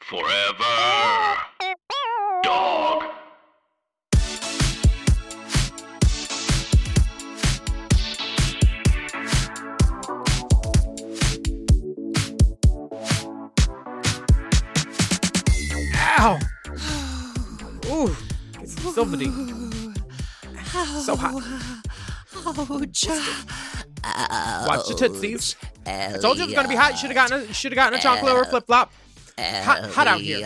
Forever. Dog. Ow! Ooh, it's so fatigued. So hot. Ouch. Watch your tootsies. I told you it was gonna be hot. You should have gotten a should have gotten a chocolate or a flip flop. Hot, hot out here.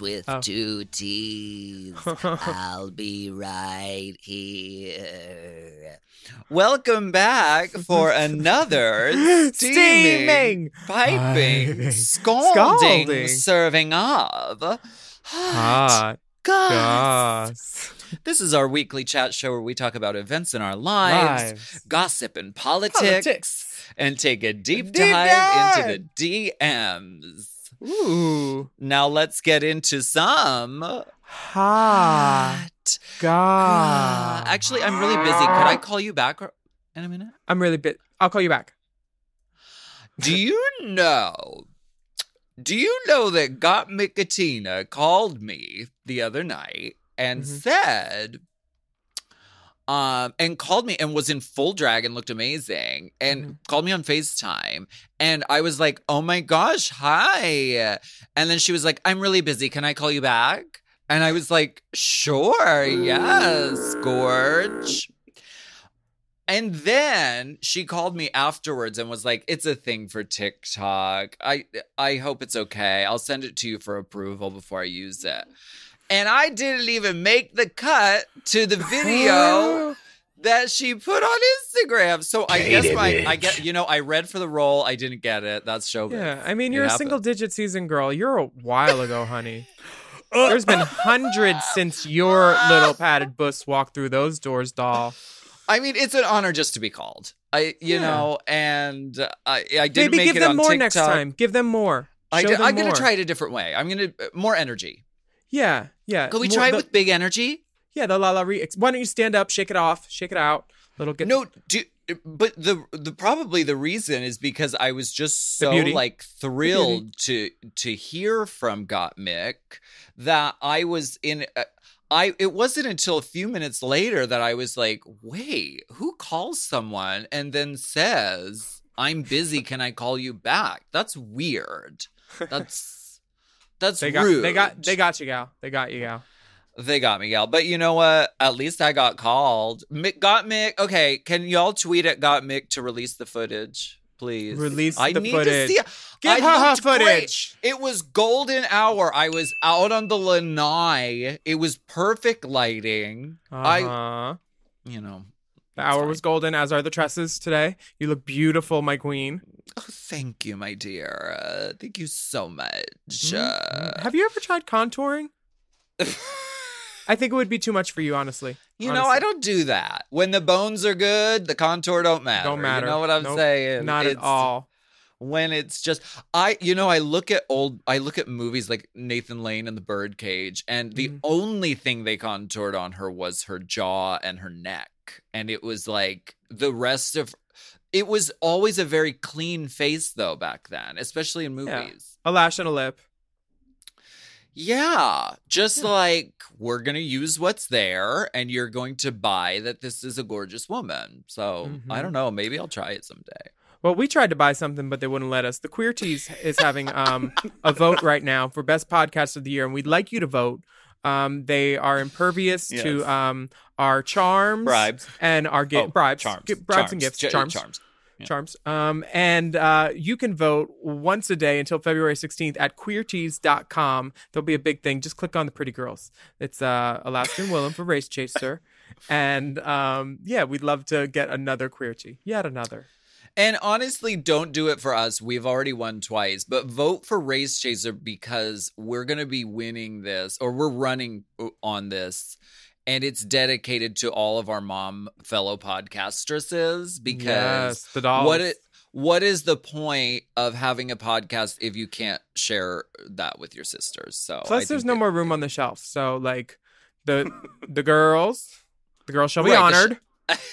With Oh. two T's. I'll be right here. Welcome back for another steaming, Steaming. Piping. piping, scalding, Scalding. serving of hot Hot goss. This is our weekly chat show where we talk about events in our lives, Lives. gossip and politics, Politics. and take a deep, Deep dive, into the DMs. Ooh. Now let's get into some Hot hot goss. Uh, actually, I'm really busy. Could I call you back in a minute? I'm really bit. I'll call you back. Do you know? Do you know that Got Micatina called me the other night and Mhm. said, um, and called me and was in full drag and looked amazing and Mhm. called me on FaceTime. And I was like, oh my gosh, hi. And then she was like, I'm really busy. Can I call you back? And I was like, sure, yes, Gorge. And then she called me afterwards and was like, "It's a thing for TikTok. I I hope it's okay. I'll send it to you for approval before I use it." And I didn't even make the cut to the video that she put on Instagram. So I guess my I get you know I read for the role. I didn't get it. That's showbiz. Yeah, I mean, you're a happened. single digit season girl. You're a while ago, honey. Uh, There's been hundreds since your little padded bus walked through those doors, doll. I mean, it's an honor just to be called. I you Yeah. know, and I I didn't Maybe make give it them on more TikTok. next time. Give them more. I Show did, them I'm gonna try it a different way. I'm gonna uh, more energy. Yeah, yeah. Could we More- try it the- with big energy? Yeah, the la la re. Why don't you stand up, shake it off, shake it out, little get. No, do, but the the probably the reason is because I was just so like thrilled to to hear from Gottmik that I was in. Uh, I it wasn't until a few minutes later that I was like, wait, who calls someone and then says, "I'm busy. Can I call you back?" That's weird. That's that's They got, rude. they got, they got you, gal. They got you, gal. They got me, gal. But you know what? At least I got called. Mick got Mick. Okay, can y'all tweet at Gottmik to release the footage, please? Release I the need footage. To see it. Give I her looked great. footage. It was golden hour. I was out on the lanai. It was perfect lighting. I, Uh-huh. you know, The hour fine. was golden, as are the tresses today. You look beautiful, my queen. Oh, thank you, my dear. Uh, thank you so much. Mhm. Uh, Have you ever tried contouring? I think it would be too much for you, honestly. You know, I don't do that. When the bones are good, the contour don't matter. Don't matter. You know what I'm Nope, saying? Not at all. when it's just I you know I look at old I look at movies like Nathan Lane and the Birdcage and the Mhm. only thing they contoured on her was her jaw and her neck and it was like the rest of it was always a very clean face though back then especially in Yeah. movies A lash and a lip. yeah just Yeah. like we're going to use what's there and you're going to buy that this is a gorgeous woman so I Mhm. don't know maybe I'll try it someday Well, we tried to buy something, but they wouldn't let us. The Queerties is having um, a vote right now for best podcast of the year, and we'd like you to vote. Um, they are impervious Yes. to um, our charms, Bribes. and our gi- Oh, bribes, charms. Gi- bribes and gifts, Ch- charms, charms. Yeah. charms. Um, and uh, you can vote once a day until February 16th at queerties.com. There'll be a big thing. Just click on the pretty girls. It's uh, Alaskan Willam for Race Chaser. And um, yeah, we'd love to get another Queertie. Yet another. And honestly, don't do it for us. We've already won twice, but vote for Race Chaser because we're going to be winning this or we're running uh, on this. And it's dedicated to all of our mom fellow podcastresses because yes, what it what is the point of having a podcast if you can't share that with your sisters? So Plus, there's no it- more room on the shelf. So like the the girls, the girls shall be Right, the sh- honored.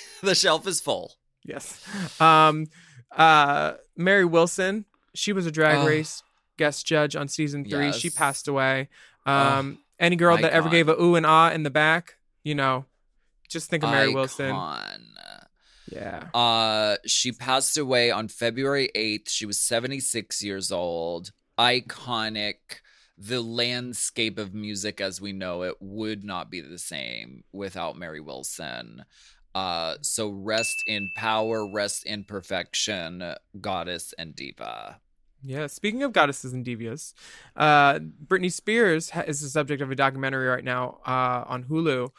the shelf is full. Yes. Um, uh, Mary Wilson, she was a drag Oh. race guest judge on season three. She passed away. Um, any girl that ever gave a ooh and ah in the back, you know, just think of Mary Wilson. Yeah. Uh, she passed away on February 8th. She was 76 years old. Iconic. The landscape of music as we know it would not be the same without Mary Wilson. Uh, so rest in power, rest in perfection, goddess and diva. Yeah. Speaking of goddesses and divas, uh, Britney Spears ha- is the subject of a documentary right now uh, on Hulu.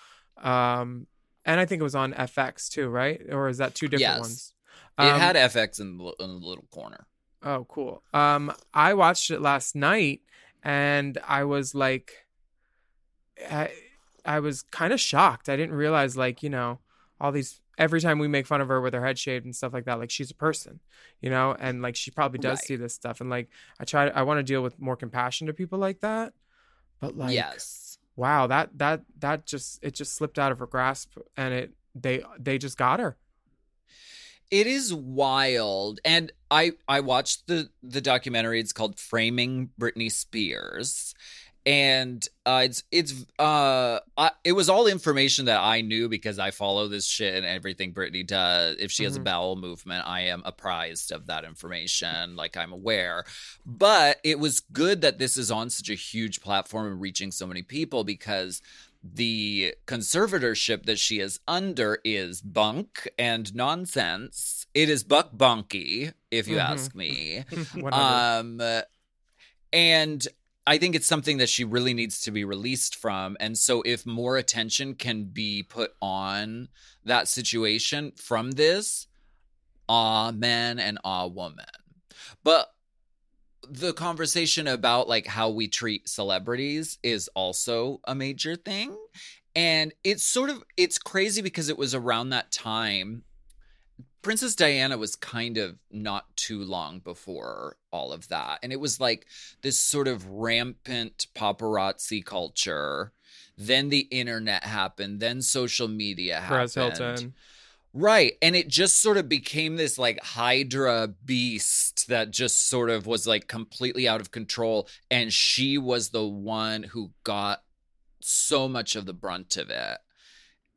Um, and I think it was on FX too, right? Or is that two different Yes. ones? it Um, had FX in the, in the little corner. Oh, cool. Um, I watched it last night, and I was like, I, I was kind of shocked. I didn't realize, like, you know, all these. Every time we make fun of her with her head shaved and stuff like that, like she's a person, you know, and like she probably does Right. see this stuff, and like I try, I want to deal with more compassion to people like that, but like, yes. Wow, that that that just it just slipped out of her grasp, and it they they just got her. It is wild, and I I watched the the documentary. It's called "Framing Britney Spears," and uh, it's it's uh I, it was all information that I knew because I follow this shit and everything Britney does. If she has a Mhm. bowel movement, I am apprised of that information. Like I'm aware, but it was good that this is on such a huge platform and reaching so many people because the conservatorship that she is under is bunk and nonsense. It is buck bunky, if you Mhm. ask me. Um, and I think it's something that she really needs to be released from. And so, if more attention can be put on that situation from this, ah man and ah woman. But the conversation about like how we treat celebrities is also a major thing and it's sort of it's crazy because it was around that time princess diana was kind of not too long before all of that and it was like this sort of rampant paparazzi culture then the internet happened then social media Perez happened Hilton. Right. And it just sort of became this like Hydra beast that just sort of was like completely out of control. And she was the one who got so much of the brunt of it.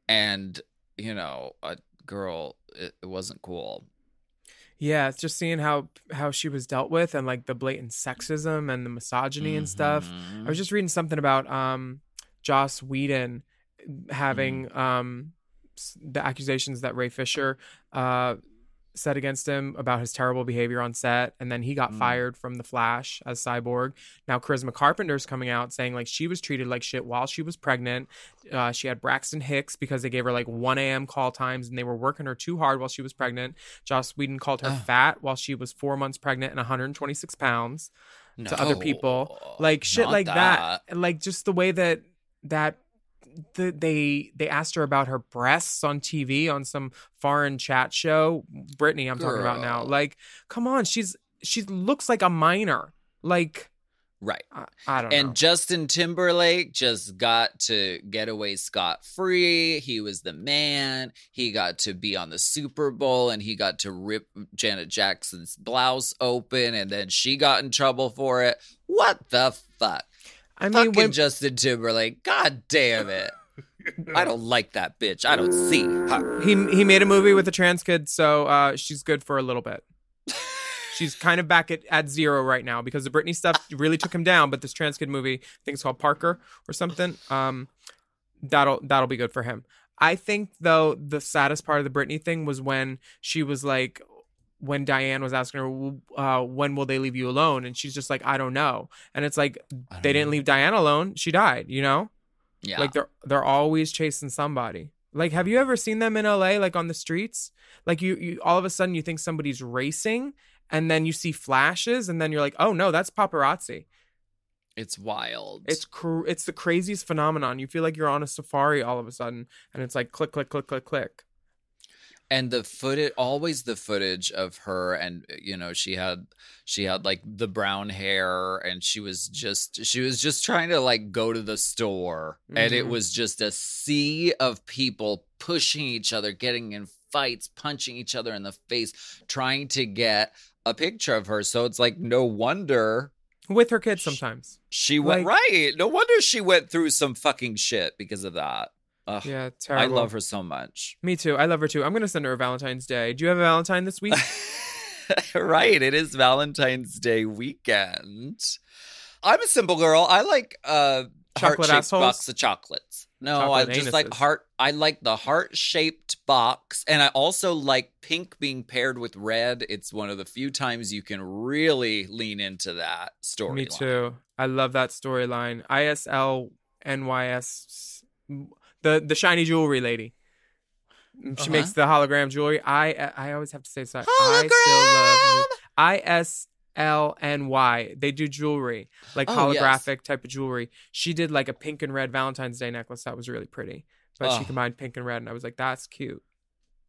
And, you know, a girl, it, it wasn't cool. Yeah, it's just seeing how how she was dealt with and like the blatant sexism and the misogyny and stuff. I was just reading something about um Joss Whedon having Mm. um the accusations that Ray Fisher uh said against him about his terrible behavior on set and then he got Mm. fired from the Flash as Cyborg. Now Charisma Carpenter's coming out saying like she was treated like shit while she was pregnant. Uh, she had Braxton Hicks because they gave her like 1 a.m. call times and they were working her too hard while she was pregnant. Joss Whedon called her Ugh. fat while she was four months pregnant and 126 pounds to other people like shit like that. and like just the way that that the, they they asked her about her breasts on TV on some foreign chat show. Britney, I'm talking about now. Like, come on, she's she looks like a minor. Like, Right. I, I don't And know. Justin Timberlake just got to get away scot free. He was the man. He got to be on the Super Bowl and he got to rip Janet Jackson's blouse open and then she got in trouble for it. What the fuck? I mean, when, Justin Timberlake. God damn it. I don't like that bitch. I don't see her. he he made a movie with a trans kid, so uh, she's good for a little bit. she's kind of back at, at zero right now because the Britney stuff really took him down. But this trans kid movie, I think it's called Parker or something. Um, that'll that'll be good for him. I think though the saddest part of the Britney thing was when she was like, when Diane was asking her, uh, when will they leave you alone, and she's just like, I don't know. And it's like they don't didn't leave Diane alone; she died. You know, Yeah. like they're they're always chasing somebody. Like, have you ever seen them in LA, like on the streets? Like you, you all of a sudden you think somebody's racing, and then you see flashes, and then you're like, oh no, that's paparazzi. it's wild. It's cr- it's the craziest phenomenon. You feel like you're on a safari all of a sudden, and it's like click, click, click, click, click. And the footage always the footage of her and you know she had she had like the brown hair and she was just she was just trying to like go to the store and it Mhm. was just a sea of people pushing each other getting in fights punching each other in the face trying to get a picture of her so it's like no wonder With her kids sometimes. she went Like- right no wonder she went through some fucking shit because of that Ugh, Yeah, i love her so much Me too. I love her too. I'm gonna send her a Valentine's Day. Do you have a Valentine this week? right. It is Valentine's Day weekend. I'm a simple girl. I like uh Chocolate box of chocolates. No, Chocolate I just like heart. I like the heart-shaped box, and I also like pink being paired with red. It's one of the few times you can really lean into that story. Me too. I love that storyline. ISL NYS, the the shiny jewelry lady. She Uh-huh. makes the hologram jewelry. I I always have to say sorry. I still love ISLNY. They do jewelry, like Oh, yes. holographic type of jewelry. She did like a pink and red Valentine's Day necklace that was really pretty. But she Oh. combined pink and red, and I was like, "That's cute."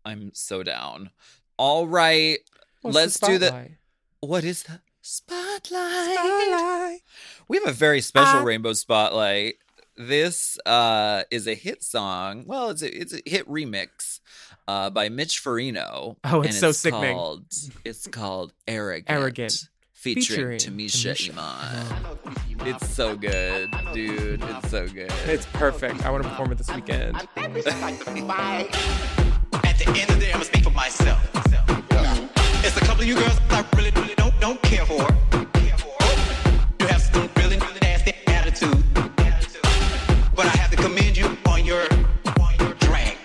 I'm so down. All right, What's let's do the. spotlight? What is the spotlight? We have a very special I- rainbow spotlight. This uh, is a hit song. Well, it's a it's a hit remix uh, by Mitch Farino. Oh, it's and so sickening. Called, it's called "Arrogant." Arrogant. featuring, Featuring Tamisha Tamisha Iman. It's so good, dude. It's so good. It's perfect. I want to perform it this weekend. At the end of the day, I'ma speak for myself. It's a couple of you girls I really, really don't don't care for. Commend you on your on your drag.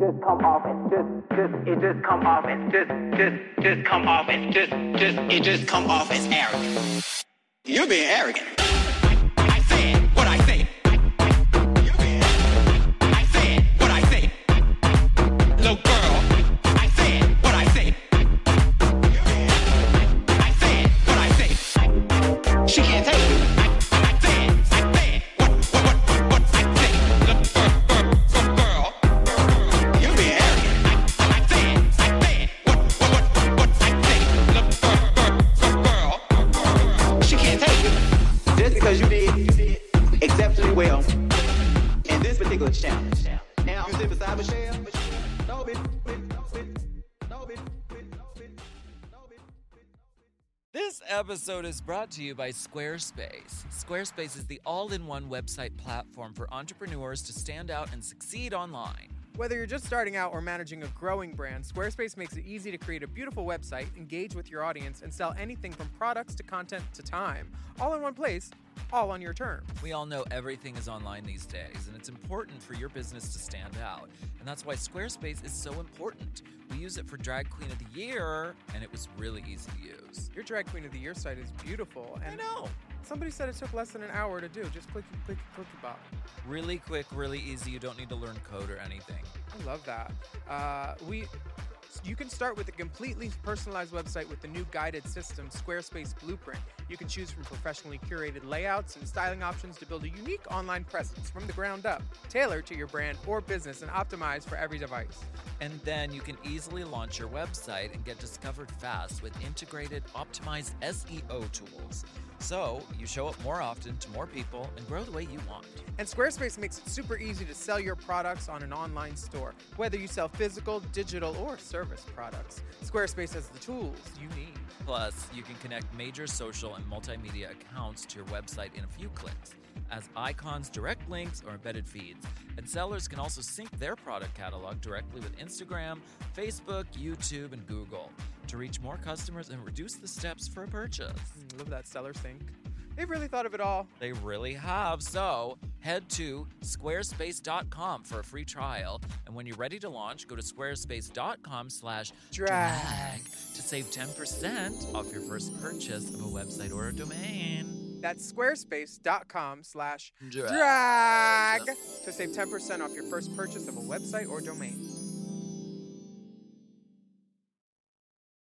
Just come off and just just it just come off and just just just come off and just just it just come off as arrogant. You're being arrogant. Episode is brought to you by Squarespace. Squarespace is the all in one website platform for entrepreneurs to stand out and succeed online. Whether you're just starting out or managing a growing brand, Squarespace makes it easy to create a beautiful website, engage with your audience, and sell anything from products to content to time, all in one place, all on your terms. We all know everything is online these days, and it's important for your business to stand out. And that's why Squarespace is so important. We use it for Drag Queen of the Year, and it was really easy to use. Your Drag Queen of the Year site is beautiful, I and know. Somebody said it took less than an hour to do. Just click, click, click, bop. Really quick, really easy. You don't need to learn code or anything. I love that. Uh, we, you can start with a completely personalized website with the new guided system, Squarespace Blueprint. You can choose from professionally curated layouts and styling options to build a unique online presence from the ground up, tailored to your brand or business and optimized for every device. And then you can easily launch your website and get discovered fast with integrated, optimized SEO tools. So you show up more often to more people and grow the way you want. And Squarespace makes it super easy to sell your products on an online store, whether you sell physical, digital, or service. products. Squarespace has the tools you need. Plus, you can connect major social and multimedia accounts to your website in a few clicks as icons, direct links, or embedded feeds. And sellers can also sync their product catalog directly with Instagram, Facebook, YouTube, and Google to reach more customers and reduce the steps for a purchase. Mm, Love that seller sync. They've really thought of it all. They really have. So head to squarespace.com for a free trial. And when you're ready to launch, go to squarespace.com slash Drag. to save 10% off your first purchase of a website or a domain. That's squarespace.com slash Drag. to save 10% off your first purchase of a website or domain.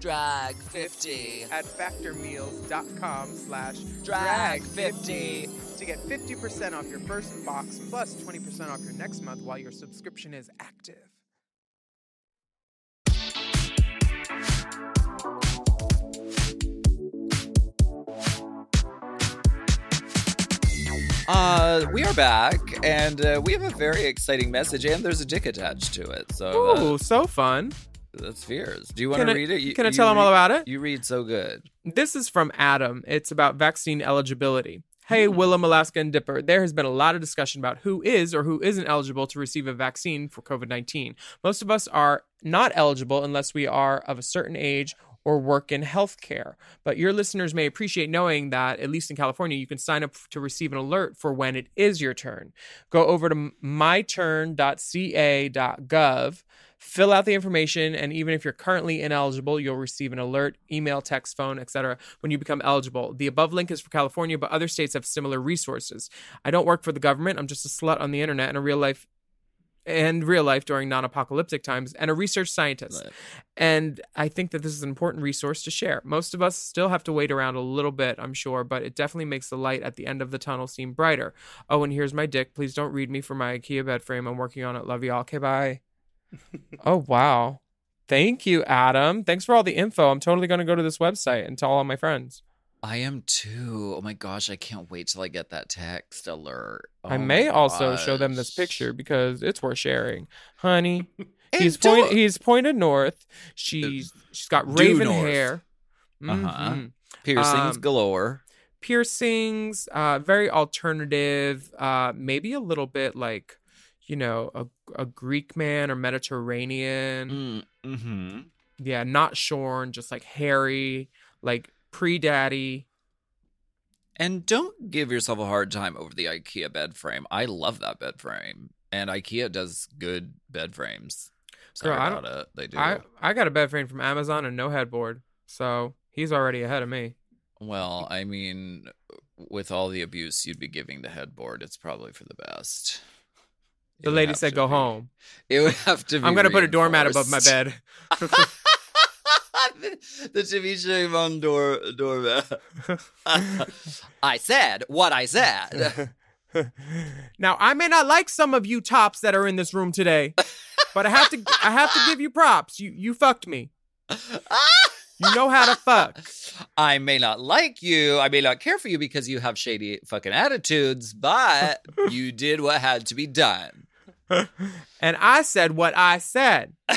Drag50. at factormeals.com slash Drag50 to get 50% off your first box plus 20% off your next month while your subscription is active. Uh, we are back, and uh, we have a very exciting message, and there's a dick attached to it. So uh, Ooh, so fun. That's fierce. Do you want Can to I- read it? You- can I tell them all about it? You read so good. This is from Adam. It's about vaccine eligibility. Hey, hmm. Willam, Alaska, and Dipper. There has been a lot of discussion about who is or who isn't eligible to receive a vaccine for COVID 19. Most of us are not eligible unless we are of a certain age or work in healthcare. But your listeners may appreciate knowing that, at least in California, you can sign up to receive an alert for when it is your turn. Go over to myturn.ca.gov, fill out the information, and even if you're currently ineligible, you'll receive an alert, email, text, phone, etc. when you become eligible. The above link is for California, but other states have similar resources. I don't work for the government. I'm just a slut on the internet and a real life and real life during non-apocalyptic times and a research scientist. Right. And I think that this is an important resource to share. Most of us still have to wait around a little bit, I'm sure, but it definitely makes the light at the end of the tunnel seem brighter. Oh, and here's my dick. Please don't read me for my IKEA bed frame. I'm working on it. Love y'all. Okay, bye. oh, wow. Thank you, Adam. Thanks for all the info. I'm totally going to go to this website and tell all my friends. I am too. Oh my gosh, I can't wait till I get that text alert. I Oh may my also show them this picture because it's worth sharing. Honey, he's point, he's pointed north. She's she's got raven hair. Uh-huh. Mhm. Piercings Um, galore. Piercings, uh very alternative, uh maybe a little bit like, you know, a a Greek man or Mediterranean. Mm, mm-hmm. Yeah, not shorn, just like hairy, like pre-daddy. And don't give yourself a hard time over the IKEA bed frame. I love that bed frame, and IKEA does good bed frames. Sorry Girl, I don't- it. They do. I I got a bed frame from Amazon and no headboard. So, he's already ahead of me. Well, I mean, with all the abuse you'd be giving the headboard, it's probably for the best. The lady said go be- home. It would have to be. I'm gonna put a doormat above my bed. the, TV Shimon door doormat. I said what I said. now I may not like some of you tops that are in this room today, but I have to I have to give you props. You you fucked me. You know how to fuck. I may not like you. I may not care for you because you have shady fucking attitudes, but you did what had to be done. And I said what I said.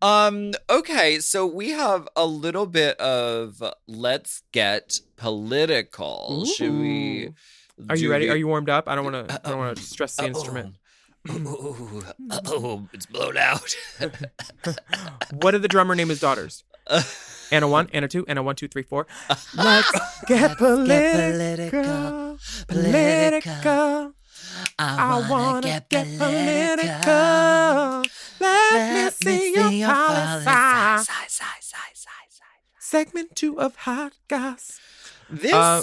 Um, okay, so we have a little bit of let's get political. Should we Are you ready? Are you warmed up? I don't want to. I don't want to stress the Uh-oh. instrument. Ooh, oh, it's blown out. What did the drummer name his daughters? Anna one, Anna two, Anna one, two, three, four. Let's get political, political. I wanna get political. Let, me see your policy. Segment two of Hot Goss. This Uh,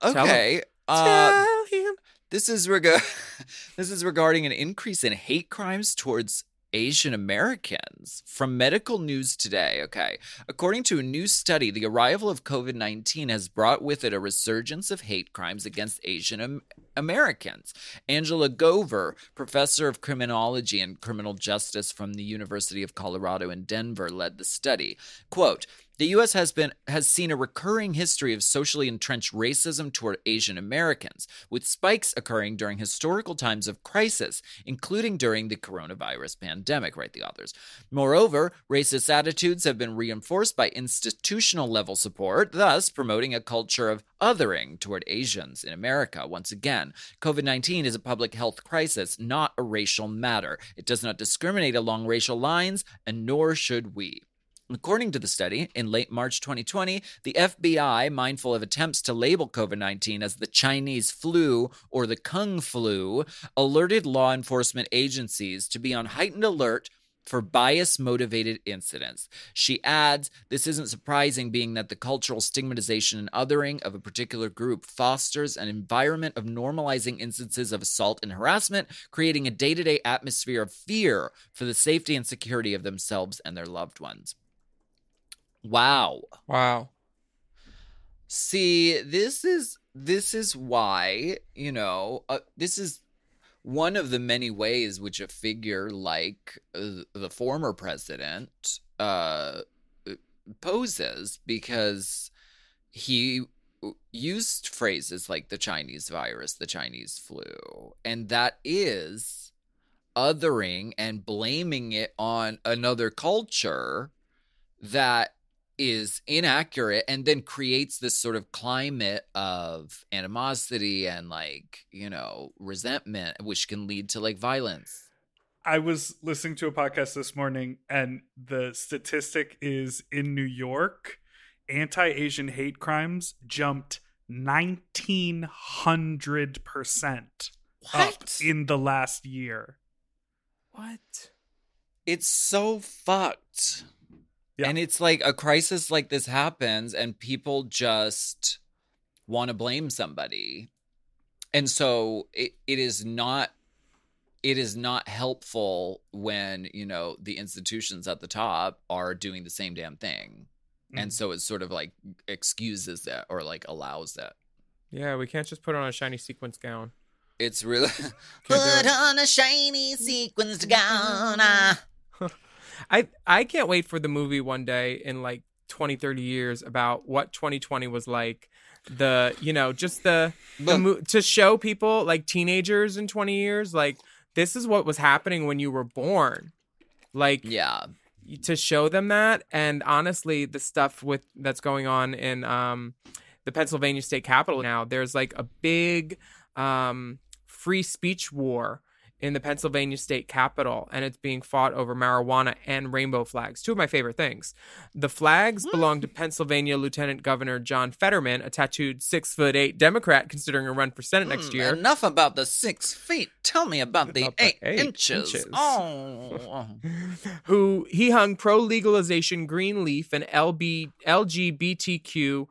tell okay. Uh, Tell him. this is reg- this is regarding an increase in hate crimes towards Asian Americans from Medical News Today. Okay. According to a new study, the arrival of COVID 19 has brought with it a resurgence of hate crimes against Asian Am- Americans. Angela Gover, professor of criminology and criminal justice from the University of Colorado in Denver, led the study. Quote, the U.S. has been has seen a recurring history of socially entrenched racism toward Asian Americans, with spikes occurring during historical times of crisis, including during the coronavirus pandemic. Write the authors. Moreover, racist attitudes have been reinforced by institutional level support, thus promoting a culture of othering toward Asians in America. Once again, COVID 19 is a public health crisis, not a racial matter. It does not discriminate along racial lines, and nor should we. According to the study, in late March 2020, the FBI, mindful of attempts to label COVID 19 as the Chinese flu or the Kung flu, alerted law enforcement agencies to be on heightened alert for bias motivated incidents. She adds, This isn't surprising, being that the cultural stigmatization and othering of a particular group fosters an environment of normalizing instances of assault and harassment, creating a day to day atmosphere of fear for the safety and security of themselves and their loved ones. Wow. Wow. See, this is this is why, you know, uh, this is one of the many ways which a figure like uh, the former president uh poses because he used phrases like the Chinese virus, the Chinese flu, and that is othering and blaming it on another culture that is inaccurate and then creates this sort of climate of animosity and like you know resentment which can lead to like violence I was listening to a podcast this morning, and the statistic is in New York, anti Asian hate crimes jumped 1900% up in the last year. What? it's so fucked Yeah. and it's like a crisis like this happens and people just want to blame somebody and so it, it is not it is not helpful when you know the institutions at the top are doing the same damn thing and Mhm. so it sort of like excuses that or like allows that Yeah, we can't just put on a shiny sequence gown. it's really put on a shiny sequenced gown ah. I I can't wait for the movie one day in like 20 30 years about what 2020 was like. The you know just the, the mo- to show people like teenagers in 20 years like this is what was happening when you were born. Like yeah. to show them that and honestly the stuff with that's going on in um the Pennsylvania state capitol now there's like a big um free speech war in the Pennsylvania state capitol and it's being fought over marijuana and rainbow flags two of my favorite things the flags belong to Pennsylvania Lieutenant Governor John Fetterman a tattooed 6 foot 8 democrat considering a run for senate next Hmm, year enough about the six feet tell me about the About eight, eight inches. inches. oh who he hung pro legalization green leaf and LB, LGBTQ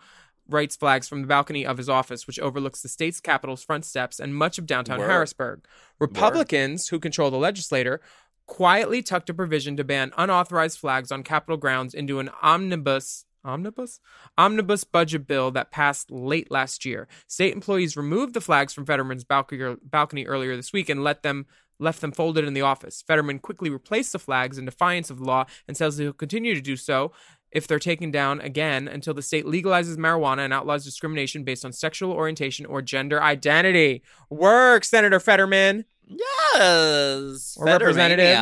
rights flags from the balcony of his office, which overlooks the state's capitol's front steps and much of downtown Word. Harrisburg. Republicans, who control the legislature, quietly tucked a provision to ban unauthorized flags on Capitol grounds into an omnibus. Omnibus? Omnibus budget bill that passed late last year. State employees removed the flags from Fetterman's balcony, earlier this week and let them left them folded in the office. Fetterman quickly replaced the flags in defiance of the law and says he'll continue to do so if they're taken down again until the state legalizes marijuana and outlaws discrimination based on sexual orientation or gender identity. Work, Senator Fetterman. Yes. Or representative.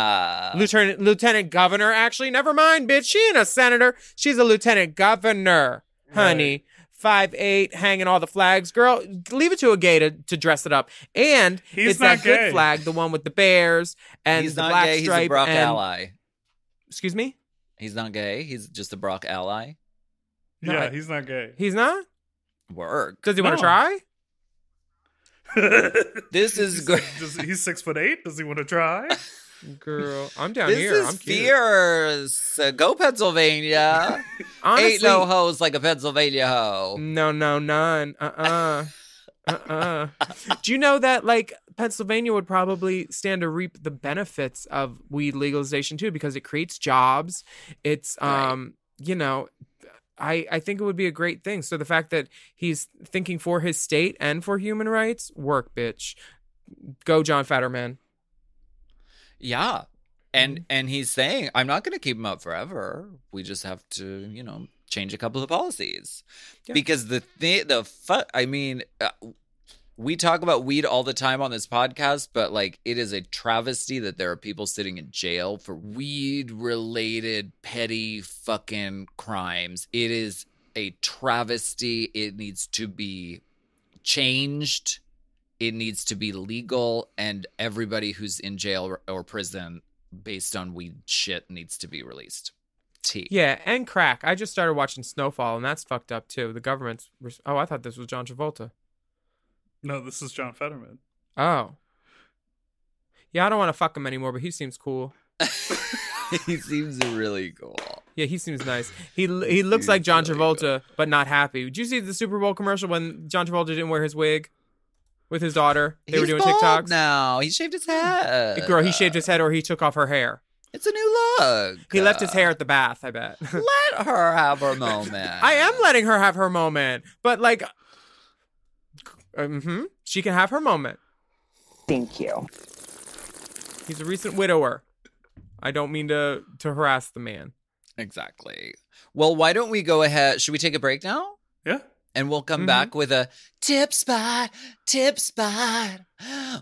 Lieutenant Lieutenant Governor. Actually, never mind, bitch. She ain't a senator. She's a lieutenant governor, honey. Five eight, hanging all the flags. Girl, leave it to a gay to, to dress it up. And He's it's not that gay. good flag, the one with the bears and He's the not black gay. He's stripe. a Brock and, ally. Excuse me? He's not gay. He's just a Brock ally. No, yeah, I- he's not gay. He's not? Work. Does he want No. to try? This is good. Does, he's six foot eight. Does he want to try? Girl, I'm down This here. is I'm cute. fierce. Uh, go Pennsylvania. Honestly, Ain't no hoes like a Pennsylvania hoe. No, no, none. Uh uh uh-uh. uh. Do you know that like Pennsylvania would probably stand to reap the benefits of weed legalization too because it creates jobs. It's Right. um, you know, I I think it would be a great thing. So the fact that he's thinking for his state and for human rights, work, bitch. Go John Fetterman. Yeah. And Mm-hmm. and he's saying, I'm not going to keep him up forever. We just have to, you know, change a couple of policies. Yeah. Because the thing, the fu- I mean, uh, we talk about weed all the time on this podcast, but like it is a travesty that there are people sitting in jail for weed related petty fucking crimes. It is a travesty. It needs to be changed. It needs to be legal, and everybody who's in jail or, or prison based on weed shit needs to be released. T. Yeah, and crack. I just started watching Snowfall, and that's fucked up too. The government's. res- Oh, I thought this was John Travolta. no, this is John Fetterman. Oh. Yeah, I don't want to fuck him anymore, but he seems cool. he seems really cool. Yeah, he seems nice. He he looks He's like John really Travolta, but not happy. Did you see the Super Bowl commercial when John Travolta didn't wear his wig with his daughter? They were He's doing bald TikToks. now. He shaved his head. Girl, he shaved his head or he took off her hair. It's a new look. He left his hair at the bath. I bet. Let her have her moment. I am letting her have her moment, but like, hmm she can have her moment. Thank you. He's a recent widower. I don't mean to to harass the man. Exactly. Well, why don't we go ahead? Should we take a break now? Yeah. And we'll come Mhm. back with a tip spot, tip spot.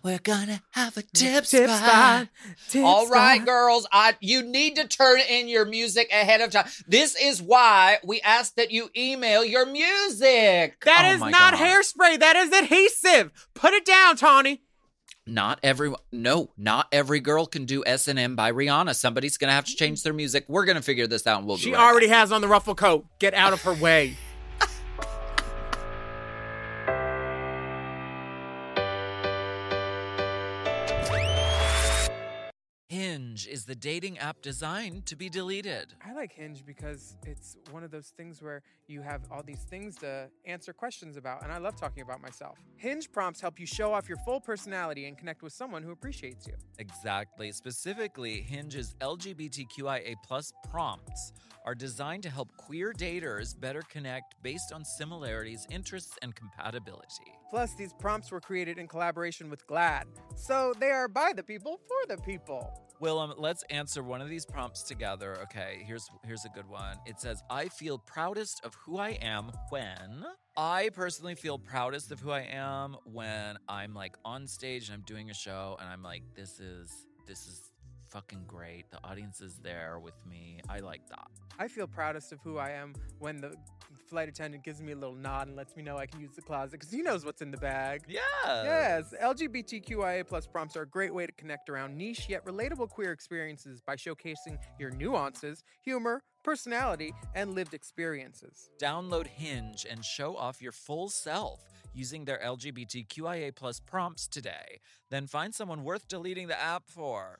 We're gonna have a tip, spot. tip All right, spot. girls, I, you need to turn in your music ahead of time. This is why we ask that you email your music. That Oh is not God. hairspray. That is adhesive. Put it down, Tawny. Not every no, not every girl can do S and M by Rihanna. Somebody's gonna have to change their music. We're gonna figure this out, and we'll be She right already has on the ruffle coat. Get out of her way. Hinge is the dating app designed to be deleted. I like Hinge because it's one of those things where you have all these things to answer questions about, and I love talking about myself. Hinge prompts help you show off your full personality and connect with someone who appreciates you. Exactly. Specifically, Hinge's LGBTQIA plus prompts are designed to help queer daters better connect based on similarities, interests, and compatibility. Plus, these prompts were created in collaboration with GLAAD, so they are by the people for the people. Willam, um, let's answer one of these prompts together. Okay, here's here's a good one. It says, "I feel proudest of who I am when." I personally feel proudest of who I am when I'm like on stage and I'm doing a show and I'm like, "This is this is fucking great. The audience is there with me. I like that." I feel proudest of who I am when the flight attendant gives me a little nod and lets me know I can use the closet because he knows what's in the bag. Yeah. Yes, LGBTQIA plus prompts are a great way to connect around niche yet relatable queer experiences by showcasing your nuances, humor, personality, and lived experiences. Download Hinge and show off your full self using their LGBTQIA plus prompts today. Then find someone worth deleting the app for.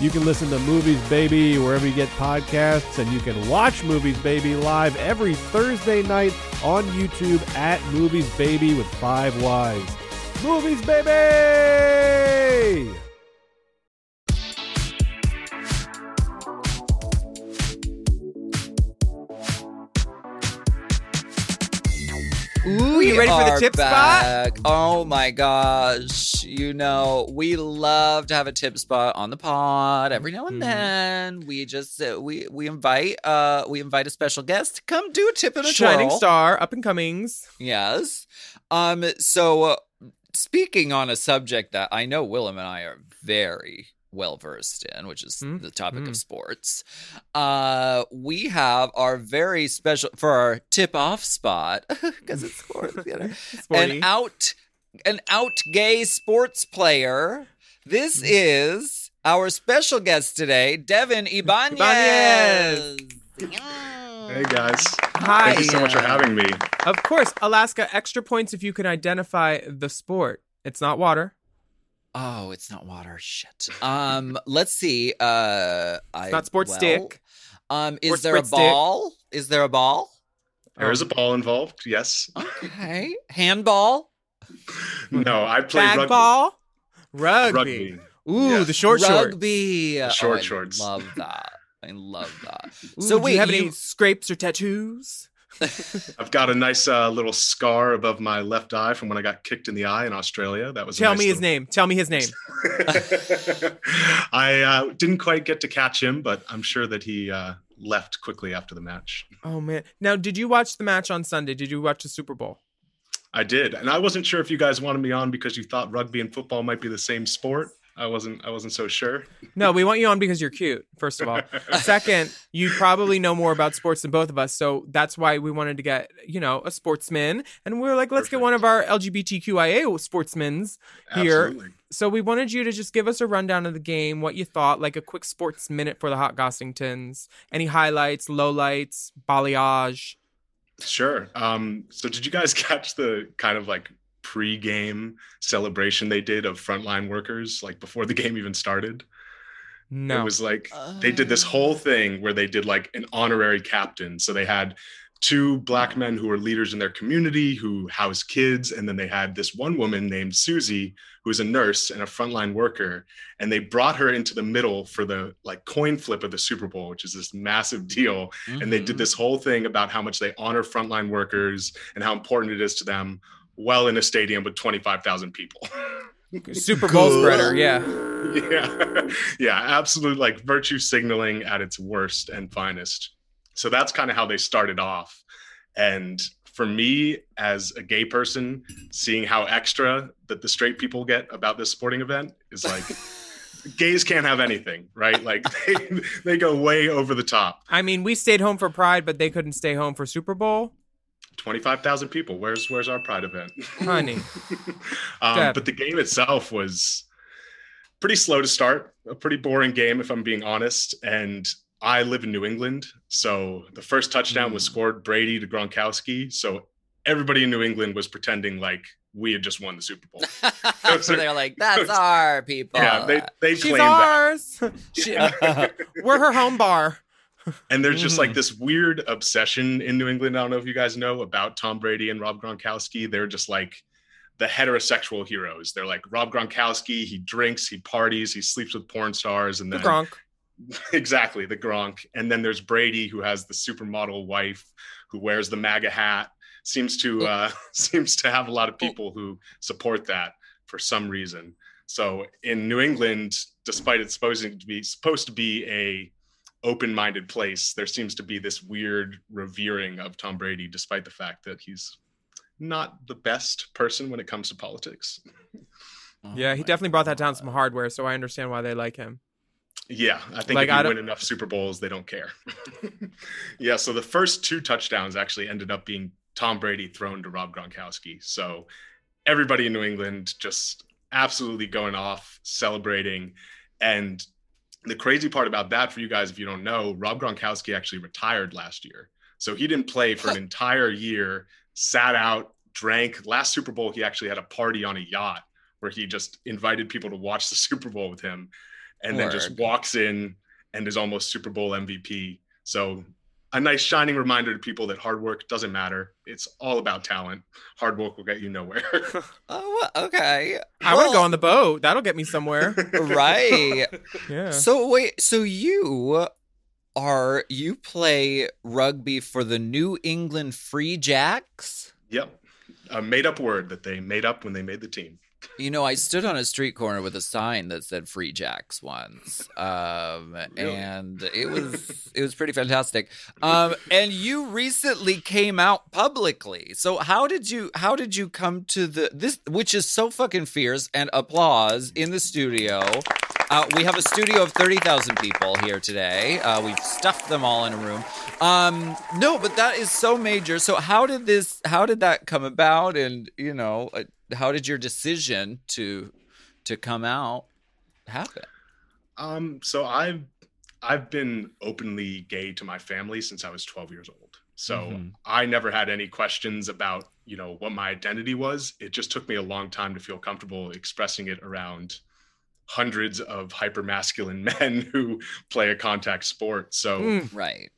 You can listen to Movies Baby wherever you get podcasts, and you can watch Movies Baby live every Thursday night on YouTube at Movies Baby with five Ys. Movies Baby! Ready for the tip spot? back. Oh my gosh. You know, we love to have a tip spot on the pod every now and Mhm. then. We just uh, we we invite uh we invite a special guest to come do a tip and a Shining twirl. star, up and comings. Yes. Um so uh, speaking on a subject that I know Willam and I are very well versed in, which is Mm, the topic mm. of sports. Uh we have our very special for our tip off spot because it's sports, you know Sporty. an out an out gay sports player. This is our special guest today, Devin Ibanez. Ibanez. Hey guys. Hi. Thank you so much for having me. Of course, Alaska, extra points if you can identify the sport. It's not water. Oh, it's not water. Shit. Um, let's see. Uh, I, not sports well, stick. Um, Or is there a sprit stick. ball? Is there a ball? There is a ball involved, yes. Okay. Handball. No, I played Bag rugby. ball. Rugby. Rugby. Ooh, Yeah. the short shorts. Rugby. The short oh, I shorts. Love that. I love that. Ooh, so do you have you- any scrapes or tattoos? I've got a nice uh, little scar above my left eye from when I got kicked in the eye in Australia. That was Tell nice me his name. Tell me his name. I uh, didn't quite get to catch him, but I'm sure that he uh, left quickly after the match. Oh man. Now, did you watch the match on Sunday? Did you watch the Super Bowl? I did, and I wasn't sure if you guys wanted me on because you thought rugby and football might be the same sport. I wasn't. I wasn't so sure. No, we want you on because you're cute. First of all. Second, you probably know more about sports than both of us, so that's why we wanted to get you know a sportsman, and we are like, let's get one of our LGBTQIA sportsmen's here. Absolutely. So we wanted you to just give us a rundown of the game, what you thought, like a quick sports minute for the Hot Gossingtons, any highlights, lowlights, balayage. Sure. Um, so did you guys catch the kind of like pre-game celebration they did of frontline workers like before the game even started? No. It was like they did this whole thing where they did like an honorary captain. So they had two black men who were leaders in their community who housed kids, and then they had this one woman named Susie who was a nurse and a frontline worker, and they brought her into the middle for the like coin flip of the Super Bowl, which is this massive deal and they Mm-hmm. did this whole thing about how much they honor frontline workers and how important it is to them well in a stadium with 25,000 people. Super Bowl spreader, yeah. yeah. Yeah, absolute like virtue signaling at its worst and finest. So that's kind of how they started off. And for me as a gay person, seeing how extra that the straight people get about this sporting event is like gays can't have anything, right? Like they, they go way over the top. I mean, we stayed home for Pride, but they couldn't stay home for Super Bowl. 25,000 people. Where's where's our pride event? Honey. um, but the game itself was pretty slow to start, a pretty boring game if I'm being honest, and I live in New England, so the first touchdown Mm. was scored Brady to Gronkowski, so everybody in New England was pretending like we had just won the Super Bowl. so they're like, that's our people. yeah, they they She's claimed that. ours. She- we're her home bar. And there's just like this weird obsession in New England. I don't know if you guys know about Tom Brady and Rob Gronkowski. They're just like the heterosexual heroes. They're like Rob Gronkowski. He drinks, he parties, he sleeps with porn stars, and The then Gronk. exactly the Gronk. And then there's Brady, who has the supermodel wife who wears the MAGA hat. Seems to uh, seems to have a lot of people who support that for some reason. So in New England, despite it supposed to be supposed to be a open-minded place, there seems to be this weird revering of Tom Brady, despite the fact that he's not the best person when it comes to politics. Oh Yeah, he definitely brought that down some hardware, so I understand why they like him. Yeah, I think Like, if I you don't- win enough Super Bowls, they don't care. yeah, so the first two touchdowns actually ended up being Tom Brady thrown to Rob Gronkowski. So everybody in New England just absolutely going off, celebrating. And the crazy part about that for you guys, if you don't know, Rob Gronkowski actually retired last year. So he didn't play for an entire year, sat out, drank. Last Super Bowl, he actually had a party on a yacht where he just invited people to watch the Super Bowl with him and then just walks in and is almost Super Bowl MVP. So a nice shining reminder to people that hard work doesn't matter. It's all about talent. Hard work will get you nowhere. Oh, okay. I want to go on the boat. That'll get me somewhere. right. Yeah. So wait, so you are you play rugby for the New England Free Jacks? yep. A made up word that they made up when they made the team. You know, I stood on a street corner with a sign that said "Free Jacks" once, um, Really? and it was it was pretty fantastic. Um, and you recently came out publicly. So how did you how did you come to the this, which is so fucking fierce? And applause in the studio. Uh, we have a studio of thirty thousand people here today. Uh, we've stuffed them all in a room. Um, no, but that is so major. So how did this? How did that come about? And you know, uh, how did your decision to to come out happen? Um, so I've I've been openly gay to my family since I was 12 years old. So Mhm. I never had any questions about, you know, what my identity was. It just took me a long time to feel comfortable expressing it around hundreds of hypermasculine men who play a contact sport. So Mm. Right.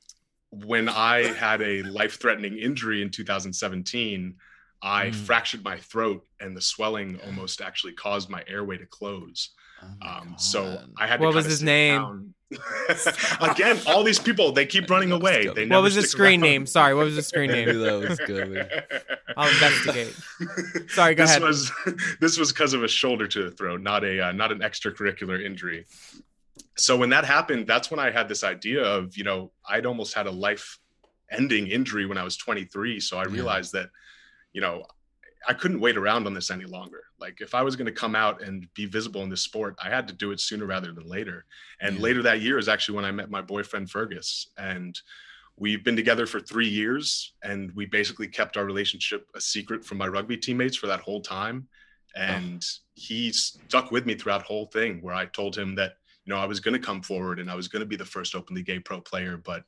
when I had a life-threatening injury in 2017, I Mm. fractured my throat and the swelling almost actually caused my airway to close. Oh Um, so I had to What was his name? Again, all these people they keep running away. They what was the screen around. name? Sorry, what was the screen I knew name? that was coming. I'll investigate. Sorry, go this ahead. was this was because of a shoulder to the throat, not a uh, not an extracurricular injury. So when that happened, that's when I had this idea of you know I'd almost had a life ending injury when I was 23. So I Yeah. realized that you know I couldn't wait around on this any longer. Like if I was going to come out and be visible in this sport, I had to do it sooner rather than later. And Yeah. later that year is actually when I met my boyfriend Fergus, and we've been together for three years, and we basically kept our relationship a secret from my rugby teammates for that whole time. And he stuck with me throughout the whole thing, where I told him that you know I was going to come forward and I was going to be the first openly gay pro player, but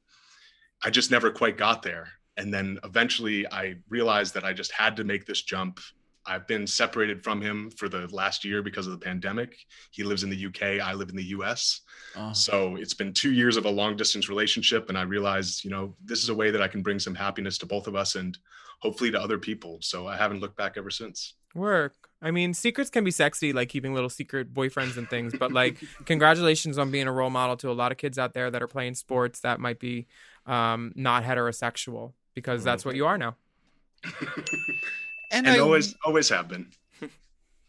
I just never quite got there. And then eventually I realized that I just had to make this jump. I've been separated from him for the last year because of the pandemic. He lives in the UK, I live in the US. Oh. So it's been two years of a long distance relationship. And I realized, you know, this is a way that I can bring some happiness to both of us and hopefully to other people. So I haven't looked back ever since. Work. I mean, secrets can be sexy, like keeping little secret boyfriends and things. But like, congratulations on being a role model to a lot of kids out there that are playing sports that might be um, not heterosexual, because oh, that's what you are now. and And I, always, always have been.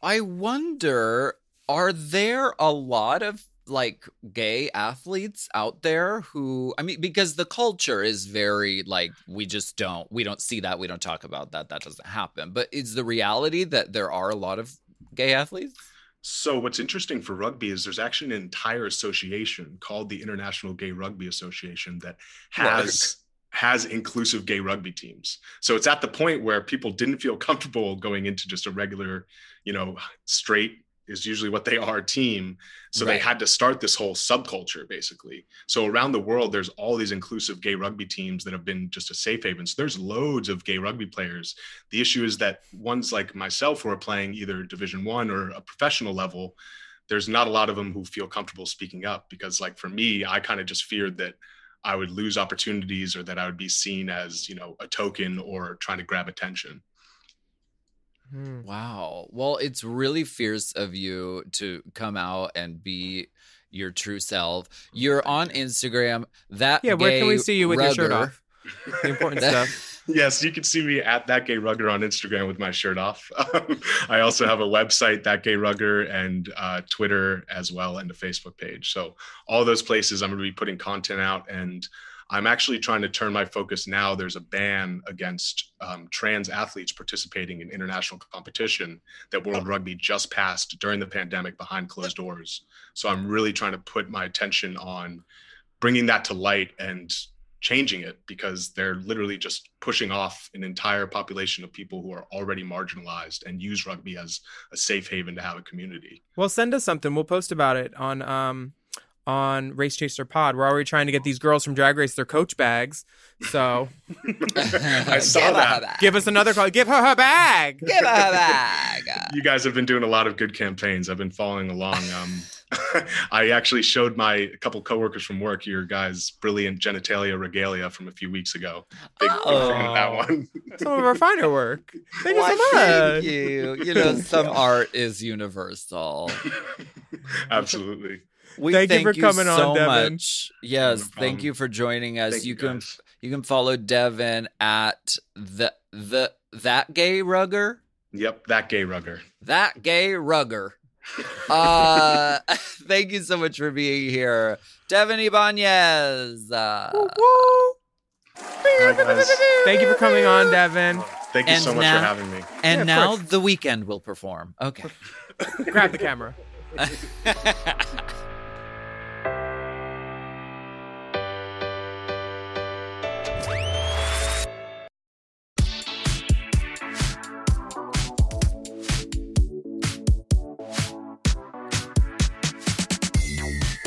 I wonder, are there a lot of like gay athletes out there who I mean because the culture is very like we just don't we don't see that we don't talk about that that doesn't happen but is the reality that there are a lot of gay athletes So what's interesting for rugby is there's actually an entire association called the International Gay Rugby Association that has has inclusive gay rugby teams. So it's at the point where people didn't feel comfortable going into just a regular, you know, straight is usually what they are team. So they had to start this whole subculture basically. So around the world, there's all these inclusive gay rugby teams that have been just a safe haven. So there's loads of gay rugby players. The issue is that ones like myself who are playing either Division One or a professional level, there's not a lot of them who feel comfortable speaking up because, like for me, I kind of just feared that I would lose opportunities or that I would be seen as, you know, a token or trying to grab attention. Hmm. Wow. Well, it's really fierce of you to come out and be your true self. You're on Instagram. That Yeah, where can we see you with your shirt off? The important stuff. Yes, you can see me at that gay rugger on Instagram with my shirt off. I also have a website, that gay rugger, and uh, Twitter as well, and a Facebook page. So all those places, I'm going to be putting content out, and I'm actually trying to turn my focus now. There's a ban against um, trans athletes participating in international competition that World Rugby just passed during the pandemic behind closed doors. So I'm really trying to put my attention on bringing that to light and changing it because they're literally just pushing off an entire population of people who are already marginalized and use rugby as a safe haven to have a community. Well, send us something. We'll post about it on um on Race Chaser Pod. We're already trying to get these girls from Drag Race their coach bags. So I saw Give her that. her back. give us another call. Give her her bag. Give her her bag. You guys have been doing a lot of good campaigns. I've been following along. Um, I actually showed my a couple coworkers from work your guys' brilliant genitalia regalia from a few weeks ago. Big, big fan of that Oh. one. Some of our finer work. Thank you so much. thank you. You know, some art is universal. Absolutely. We Thank you thank, for coming on, so Devin. much. Yes, No thank you for joining us. Thank you you, can you can follow Devin at the the that gay rugger. Yep, that gay rugger. That gay rugger. Uh thank you so much for being here. Devin Ibanez. Uh, Woo. Thank you for coming on, Devin. Thank you And so much now- for having me. and Yeah, now course. the weekend will perform. Okay. Grab the camera.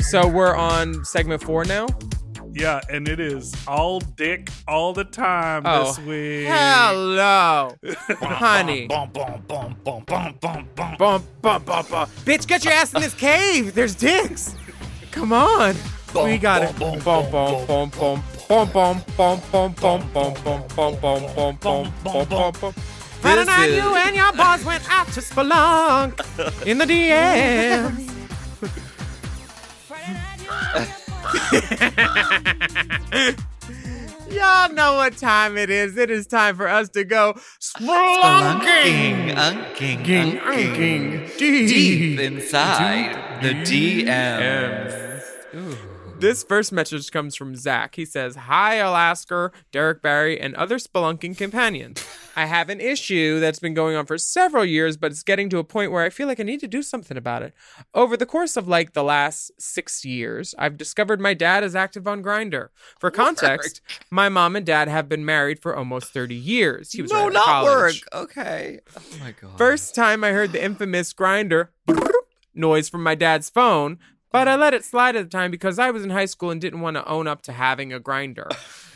So we're on segment four now. Yeah, and it is all dick all the time Oh, this week. Hello, honey. Bum, bum, bum, bum, bum, bum, bum. Bum, bum, bum, bum. Bitch, get your ass in this cave. There's dicks. Come on. we got it. Bum, bum, bum, bum, bum, bum, bum, bum, bum, bum, bum, bum, bum, bum, bum, bum, bum, bum, bum. Friday This night, you and your boys went out to spelunk in the DMs. Y'all know what time it is. It is time for us to go spelunking. unking, Unking, unking, unking, deep inside the DMs. This first message comes from Zach. He says, Hi, Alaska, Derrick Barry, and other spelunking companions. I have an issue that's been going on for several years, but it's getting to a point where I feel like I need to do something about it. Over the course of like the last six years, I've discovered my dad is active on Grindr. For context, my mom and dad have been married for almost 30 years. He was No, right out of not work. Okay. Oh my god. First time I heard the infamous Grindr noise from my dad's phone, but I let it slide at the time because I was in high school and didn't want to own up to having a Grindr.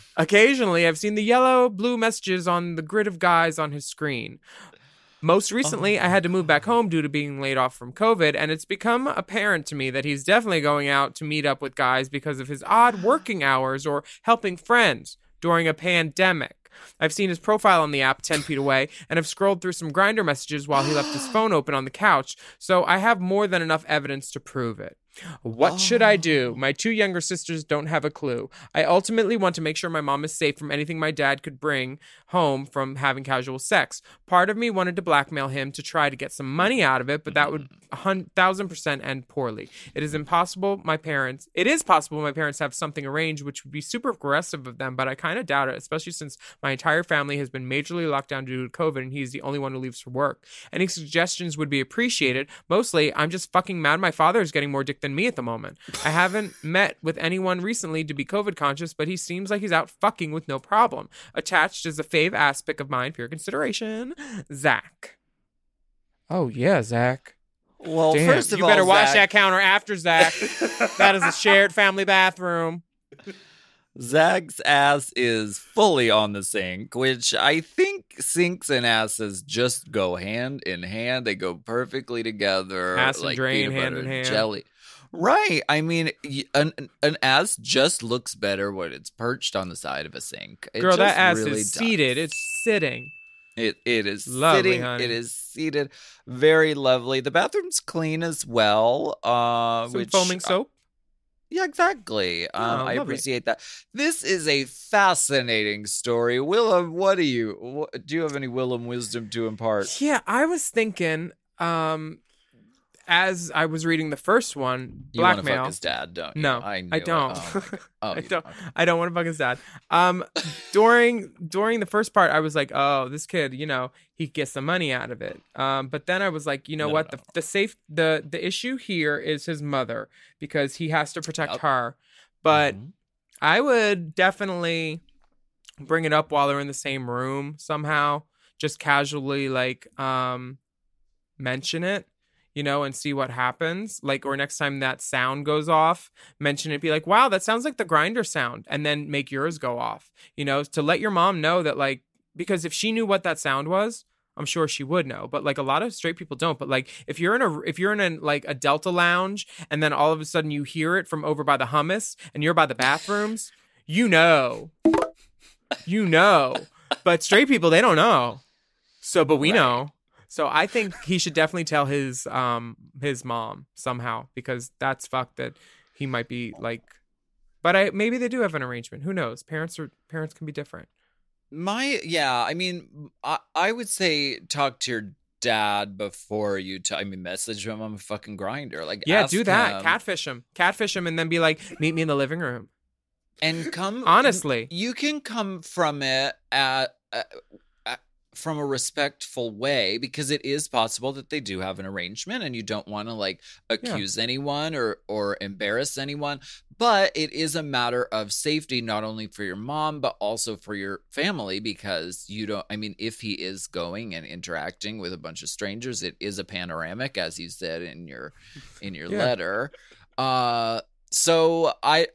Occasionally, I've seen the yellow blue messages on the grid of guys on his screen. Most recently, I had to move back home due to being laid off from COVID, and it's become apparent to me that he's definitely going out to meet up with guys because of his odd working hours or helping friends during a pandemic. I've seen his profile on the app 10 feet away and have scrolled through some Grindr messages while he left his phone open on the couch, so I have more than enough evidence to prove it. What should I do? Oh. My two younger sisters don't have a clue. I ultimately want to make sure my mom is safe from anything my dad could bring home from having casual sex. Part of me wanted to blackmail him to try to get some money out of it, but that would a hun- thousand percent end poorly. It is impossible my parents it is possible my parents have something arranged which would be super aggressive of them, but I kind of doubt it, especially since my entire family has been majorly locked down due to COVID and he's the only one who leaves for work. Any suggestions would be appreciated. Mostly, I'm just fucking mad my father is getting more dick than me at the moment. I haven't met with anyone recently to be COVID conscious, but he seems like he's out fucking with no problem. Attached is a fave aspect of mine for your consideration. Zach. Oh yeah, Zach. well, Damn, first of you all, you better wash Zach, that counter after Zach. that is a shared family bathroom. Zach's ass is fully on the sink, which I think sinks and asses just go hand in hand. They go perfectly together. Ass and like drain peanut hand butter in hand. Jelly. Right. I mean, an an ass just looks better when it's perched on the side of a sink. It Girl, that ass really is does. seated. It's sitting. It it is Lovely, sitting. honey. It is seated. Very lovely. The bathroom's clean as well. Uh, Some which foaming soap. yeah, exactly. Um, Oh, I appreciate that. This is a fascinating story. Willam, what do you what, do? You have any Willam wisdom to impart? Yeah, I was thinking, um, as I was reading the first one, You want to blackmail. fuck his dad, don't you? No, I, I don't. Oh. Oh, I don't. okay. I don't want to fuck his dad. Um, during during the first part, I was like, oh, this kid, you know, he gets some money out of it. Um, but then I was like, you know No, what? no. The the safe the the issue here is his mother because he has to protect Yep. her. But Mhm. I would definitely bring it up while they're in the same room somehow, just casually like um mention it. You know, and see what happens. Like, or next time that sound goes off, mention it, be like, wow, that sounds like the Grindr sound, and then make yours go off, you know, to let your mom know that, like, because if she knew what that sound was, I'm sure she would know, but like a lot of straight people don't. But like if you're in a if you're in a like a Delta lounge and then all of a sudden you hear it from over by the hummus and you're by the bathrooms, you know, you know. But straight people they don't know. So, but we Right. know. So I think he should definitely tell his um his mom somehow because that's fucked that he might be like. But I maybe they do have an arrangement. Who knows? Parents are parents can be different. My yeah, I mean, I, I would say talk to your dad before you. T- I mean, message him on a fucking Grindr. Like, Yeah, do that. him Catfish him. Catfish him and then be like, meet me in the living room. and come Honestly. You can come from it at. at from a respectful way because it is possible that they do have an arrangement and you don't want to like accuse anyone or or embarrass anyone but it is a matter of safety not only for your mom but also for your family because you don't i mean if he is going and interacting with a bunch of strangers it is a panoramic as you said in your in your Yeah. letter. Uh so i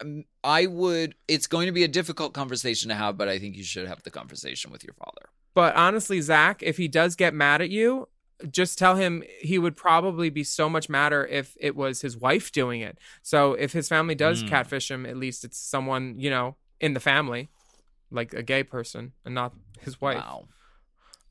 i would it's going to be a difficult conversation to have but i think you should have the conversation with your father But honestly, Zach, if he does get mad at you, just tell him he would probably be so much madder if it was his wife doing it. So if his family does Mm. catfish him, at least it's someone, you know, in the family, like a gay person and not his wife. wow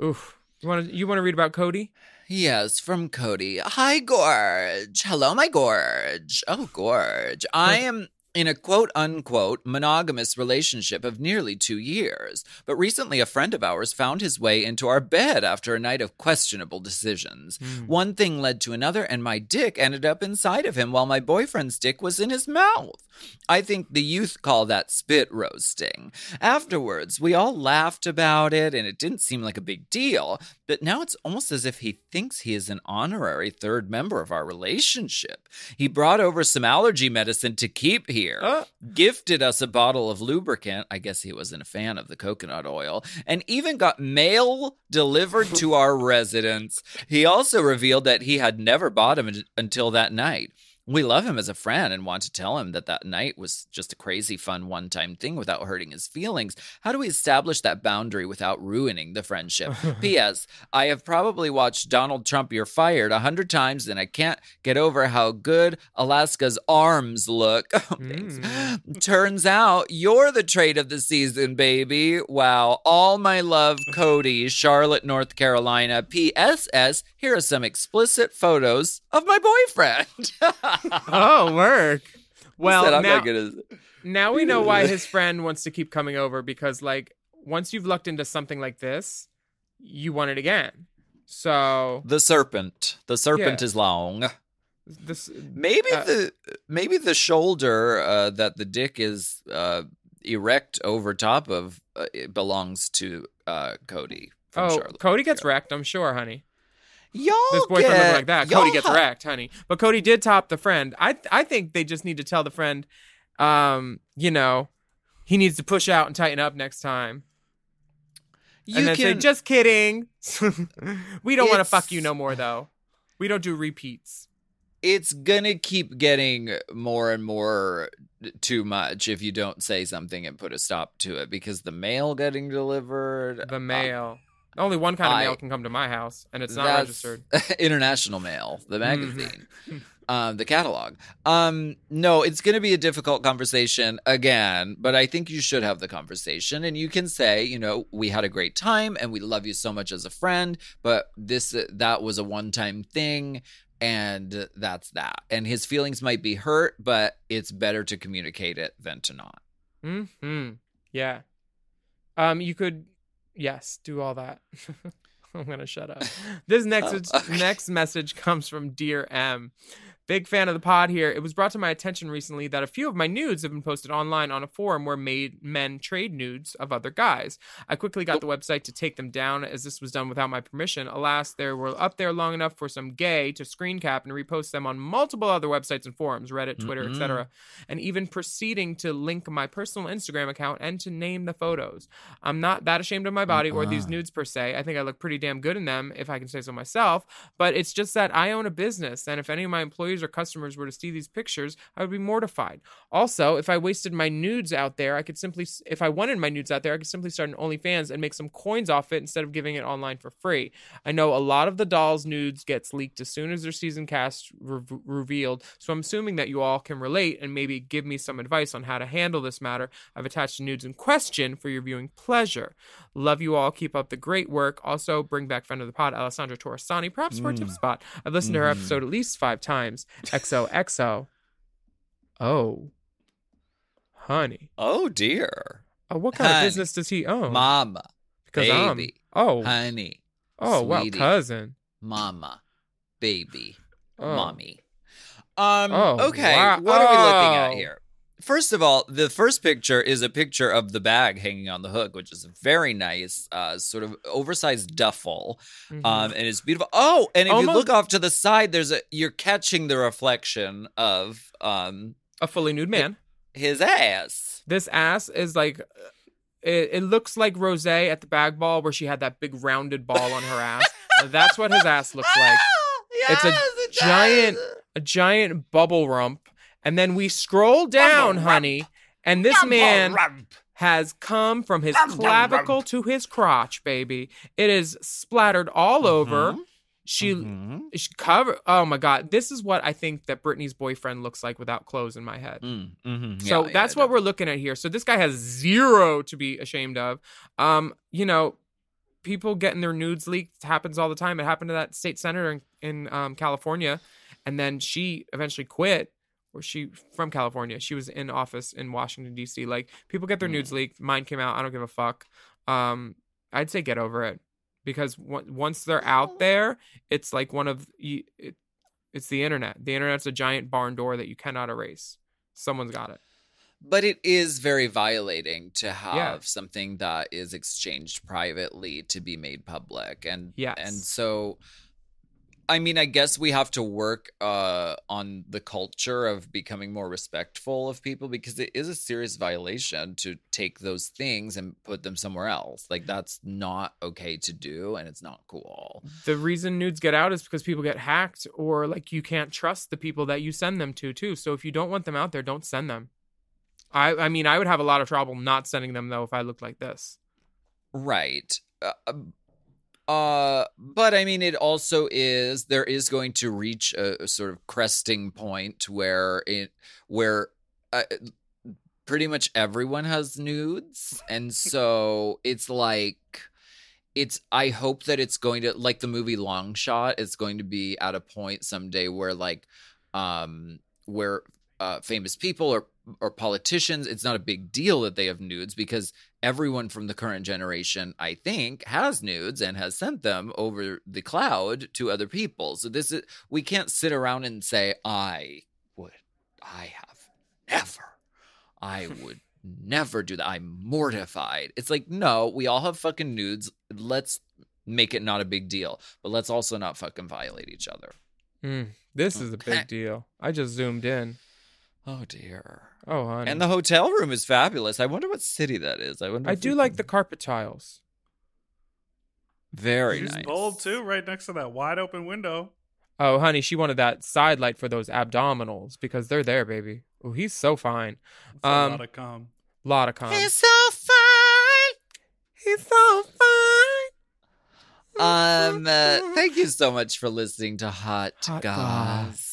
Oof. You want to you want to read about Cody? Yes, from Cody. Hi, Gorge. Hello, my Gorge. Oh, Gorge. I am in a quote unquote monogamous relationship of nearly two years, but recently a friend of ours found his way into our bed after a night of questionable decisions. Hmm. One thing led to another, and my dick ended up inside of him while my boyfriend's dick was in his mouth. I think the youth call that spit roasting. Afterwards, we all laughed about it, and it didn't seem like a big deal, but now it's almost as if he thinks he is an honorary third member of our relationship. He brought over some allergy medicine to keep here, Uh. gifted us a bottle of lubricant. I guess he wasn't a fan of the coconut oil, and even got mail delivered to our residence. He also revealed that he had never bought him until that night. We love him as a friend and want to tell him that that night was just a crazy fun one time thing without hurting his feelings. How do we establish that boundary without ruining the friendship? P.S. I have probably watched Donald Trump You're Fired a hundred times and I can't get over how good Alaska's arms look. Oh, thanks. Mm. Turns out you're the trade of the season, baby. Wow. All my love, Cody, Charlotte, North Carolina. P.S.S. Here are some explicit photos of my boyfriend. Oh, work. Well, Said now, gonna. now we know why his friend wants to keep coming over because like once you've lucked into something like this, you want it again. So The serpent. The serpent Yeah. is long. this Maybe Uh, the maybe the shoulder uh, that the dick is uh, erect over top of uh, it belongs to uh, Cody. From oh Charlotte. Cody gets wrecked, I'm sure, honey. Y'all This boyfriend get, looked like that. Cody gets ha- wrecked, honey. But Cody did top the friend. I I think they just need to tell the friend, um, you know, he needs to push out and tighten up next time. You and then say, can- just kidding. we don't want to fuck you no more though. We don't do repeats. it's gonna keep getting more and more too much if you don't say something and put a stop to it because the mail getting delivered The mail. Only one kind of I- mail can come to my house, and it's not registered. international mail the Mm-hmm. magazine um the catalog um no it's going to be a difficult conversation again but i think you should have the conversation and you can say you know we had a great time and we love you so much as a friend but this that was a one time thing and that's that and his feelings might be hurt but it's better to communicate it than to not Hmm. Yeah. Um. You could. Yes. Do all that. I'm gonna shut up. This next Oh, okay. next message comes from Dear M. Big fan of the pod here. It was brought to my attention recently that a few of my nudes have been posted online on a forum where made men trade nudes of other guys. I quickly got the website to take them down as this was done without my permission. Alas, they were up there long enough for some gay to screen cap and repost them on multiple other websites and forums, Reddit, Twitter, Mm-mm. etc., and even proceeding to link my personal Instagram account and to name the photos. I'm not that ashamed of my body or these nudes per se. I think I look pretty damn good in them, if I can say so myself. But it's just that I own a business, and if any of my employees or customers were to see these pictures, I would be mortified. Also, if I wasted my nudes out there, I could simply, if I wanted my nudes out there, I could simply start an OnlyFans and make some coins off it instead of giving it online for free. I know a lot of the dolls' nudes gets leaked as soon as their season cast re- revealed, so I'm assuming that you all can relate and maybe give me some advice on how to handle this matter. I've attached the nudes in question for your viewing pleasure. Love you all. Keep up the great work. Also, bring back friend of the pod, Alessandra Torresani, perhaps for a tip spot. I've listened to her Mhm. episode at least five times. XOXO. Oh, honey. Oh dear. Oh, what kind Honey. of business does he own? Mama. because I'm. baby. Oh, Honey. oh, wow, sweetie. cousin. Mama. Baby. Oh. Mommy. Um Oh, okay. wow. What are we looking at Oh. here? First of all, the first picture is a picture of the bag hanging on the hook, which is a very nice, uh, sort of oversized duffel, Mhm. um, and it's beautiful. Oh, and if you look off to the side, there's a you're catching the reflection of um a fully nude man. his ass. This ass is like. It, it looks like Rose at the bag ball where she had that big rounded ball on her ass. That's what his ass looks like. It's a it giant- a giant bubble rump. And then we scroll down, honey, and this man has come from his clavicle to his crotch, baby. It is splattered all over. Mhm. She Mhm. she cover. Oh my god, this is what I think that Britney's boyfriend looks like without clothes in my head. Mm, mhm. So Yeah, that's yeah, what we're looking at here. So this guy has zero to be ashamed of. Um, you know, people getting their nudes leaked happens all the time. It happened to that state senator in, in um, California, and then she eventually quit. She from California. She was in office in Washington D.C. Like people get their Mm. nudes leaked. Mine came out. I don't give a fuck. Um, I'd say get over it because on- once they're out there, it's like one of you. It, it's the internet. The internet's a giant barn door that you cannot erase. Someone's got it. But it is very violating to have Yeah. something that is exchanged privately to be made public. And Yes. and so I mean, I guess we have to work uh, on the culture of becoming more respectful of people because it is a serious violation to take those things and put them somewhere else. Like that's not okay to do, and it's not cool. the reason nudes get out is because people get hacked or like you can't trust the people that you send them to too so if you don't want them out there don't send them i i mean i would have a lot of trouble not sending them though if i looked like this Right. Uh, uh, but I mean, it also is there is going to reach a, a sort of cresting point where it where uh, pretty much everyone has nudes, and so it's like it's. I hope that it's going to like the movie Long Shot. It's going to be at a point someday where like, um, where uh, famous people or or politicians, it's not a big deal that they have nudes because everyone from the current generation, I think, has nudes and has sent them over the cloud to other people. So this is we can't sit around and say, I would I have never. I would never do that. I'm mortified. It's like, no, we all have fucking nudes. Let's make it not a big deal. But let's also not fucking violate each other. Mm, this is a big deal i just zoomed in Oh dear. oh honey And the hotel room is fabulous. I wonder what city that is. I wonder i do like can- the carpet tiles very She's nice. bold too, right next to that wide open window. oh honey she wanted that side light for those abdominals because they're there baby oh he's so fine That's a Um, lot of cum. lot of cum so fine. he's so fine Um, uh, thank you so much for listening to Hot, Hot Goss.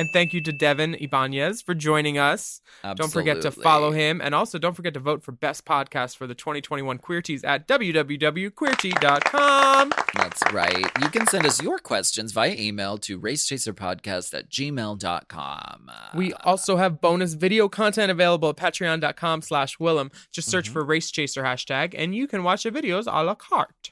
And thank you to Devin Ibanez for joining us. Don't forget to follow him. And also don't forget to vote for Best Podcast for the 2021 Queerties at www.queerties.com. That's right. You can send us your questions via email to racechaserpodcast at gmail.com. We also have bonus video content available at patreon.com slash Willam. Just search Mm-hmm. for Race Chaser hashtag and you can watch the videos a la carte.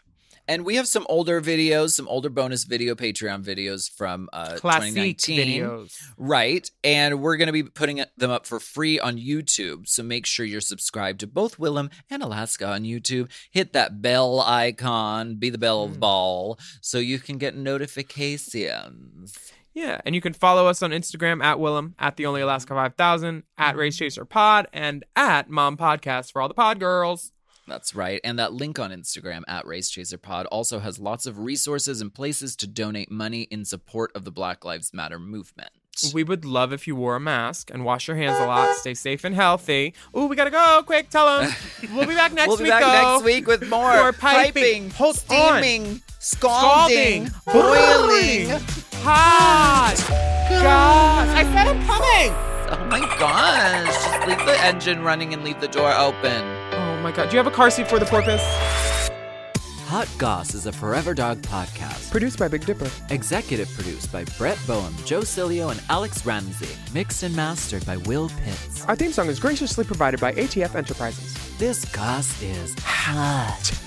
And we have some older videos, some older bonus video Patreon videos from uh, Classic 2019. videos. Right. And we're going to be putting them up for free on YouTube. So make sure you're subscribed to both Willam and Alaska on YouTube. Hit that bell icon, be the bell Hmm. of ball, so you can get notifications. Yeah, and you can follow us on Instagram at Willam, at the Only Alaska 5000, at Race Chaser Pod, and at Mom Podcast for all the pod girls. That's right. And that link on Instagram at RaceChaserPod also has lots of resources and places to donate money in support of the Black Lives Matter movement. We would love if you wore a mask and wash your hands a lot. Stay safe and healthy. Ooh, we gotta go. Quick, tell them. We'll be back next week. we'll be back though. next week with more, More piping. On. steaming, scalding, Scalding. boiling. Hot. God. I said I'm coming. Oh my gosh. Just leave the engine running and leave the door open. Oh my God. Do you have a car seat for the porpoise? Hot Goss is a Forever Dog podcast. Produced by Big Dipper. Executive produced by Brett Boehm, Joe Cilio, and Alex Ramsey. Mixed and mastered by Will Pitts. Our theme song is graciously provided by ATF Enterprises. This Goss is hot.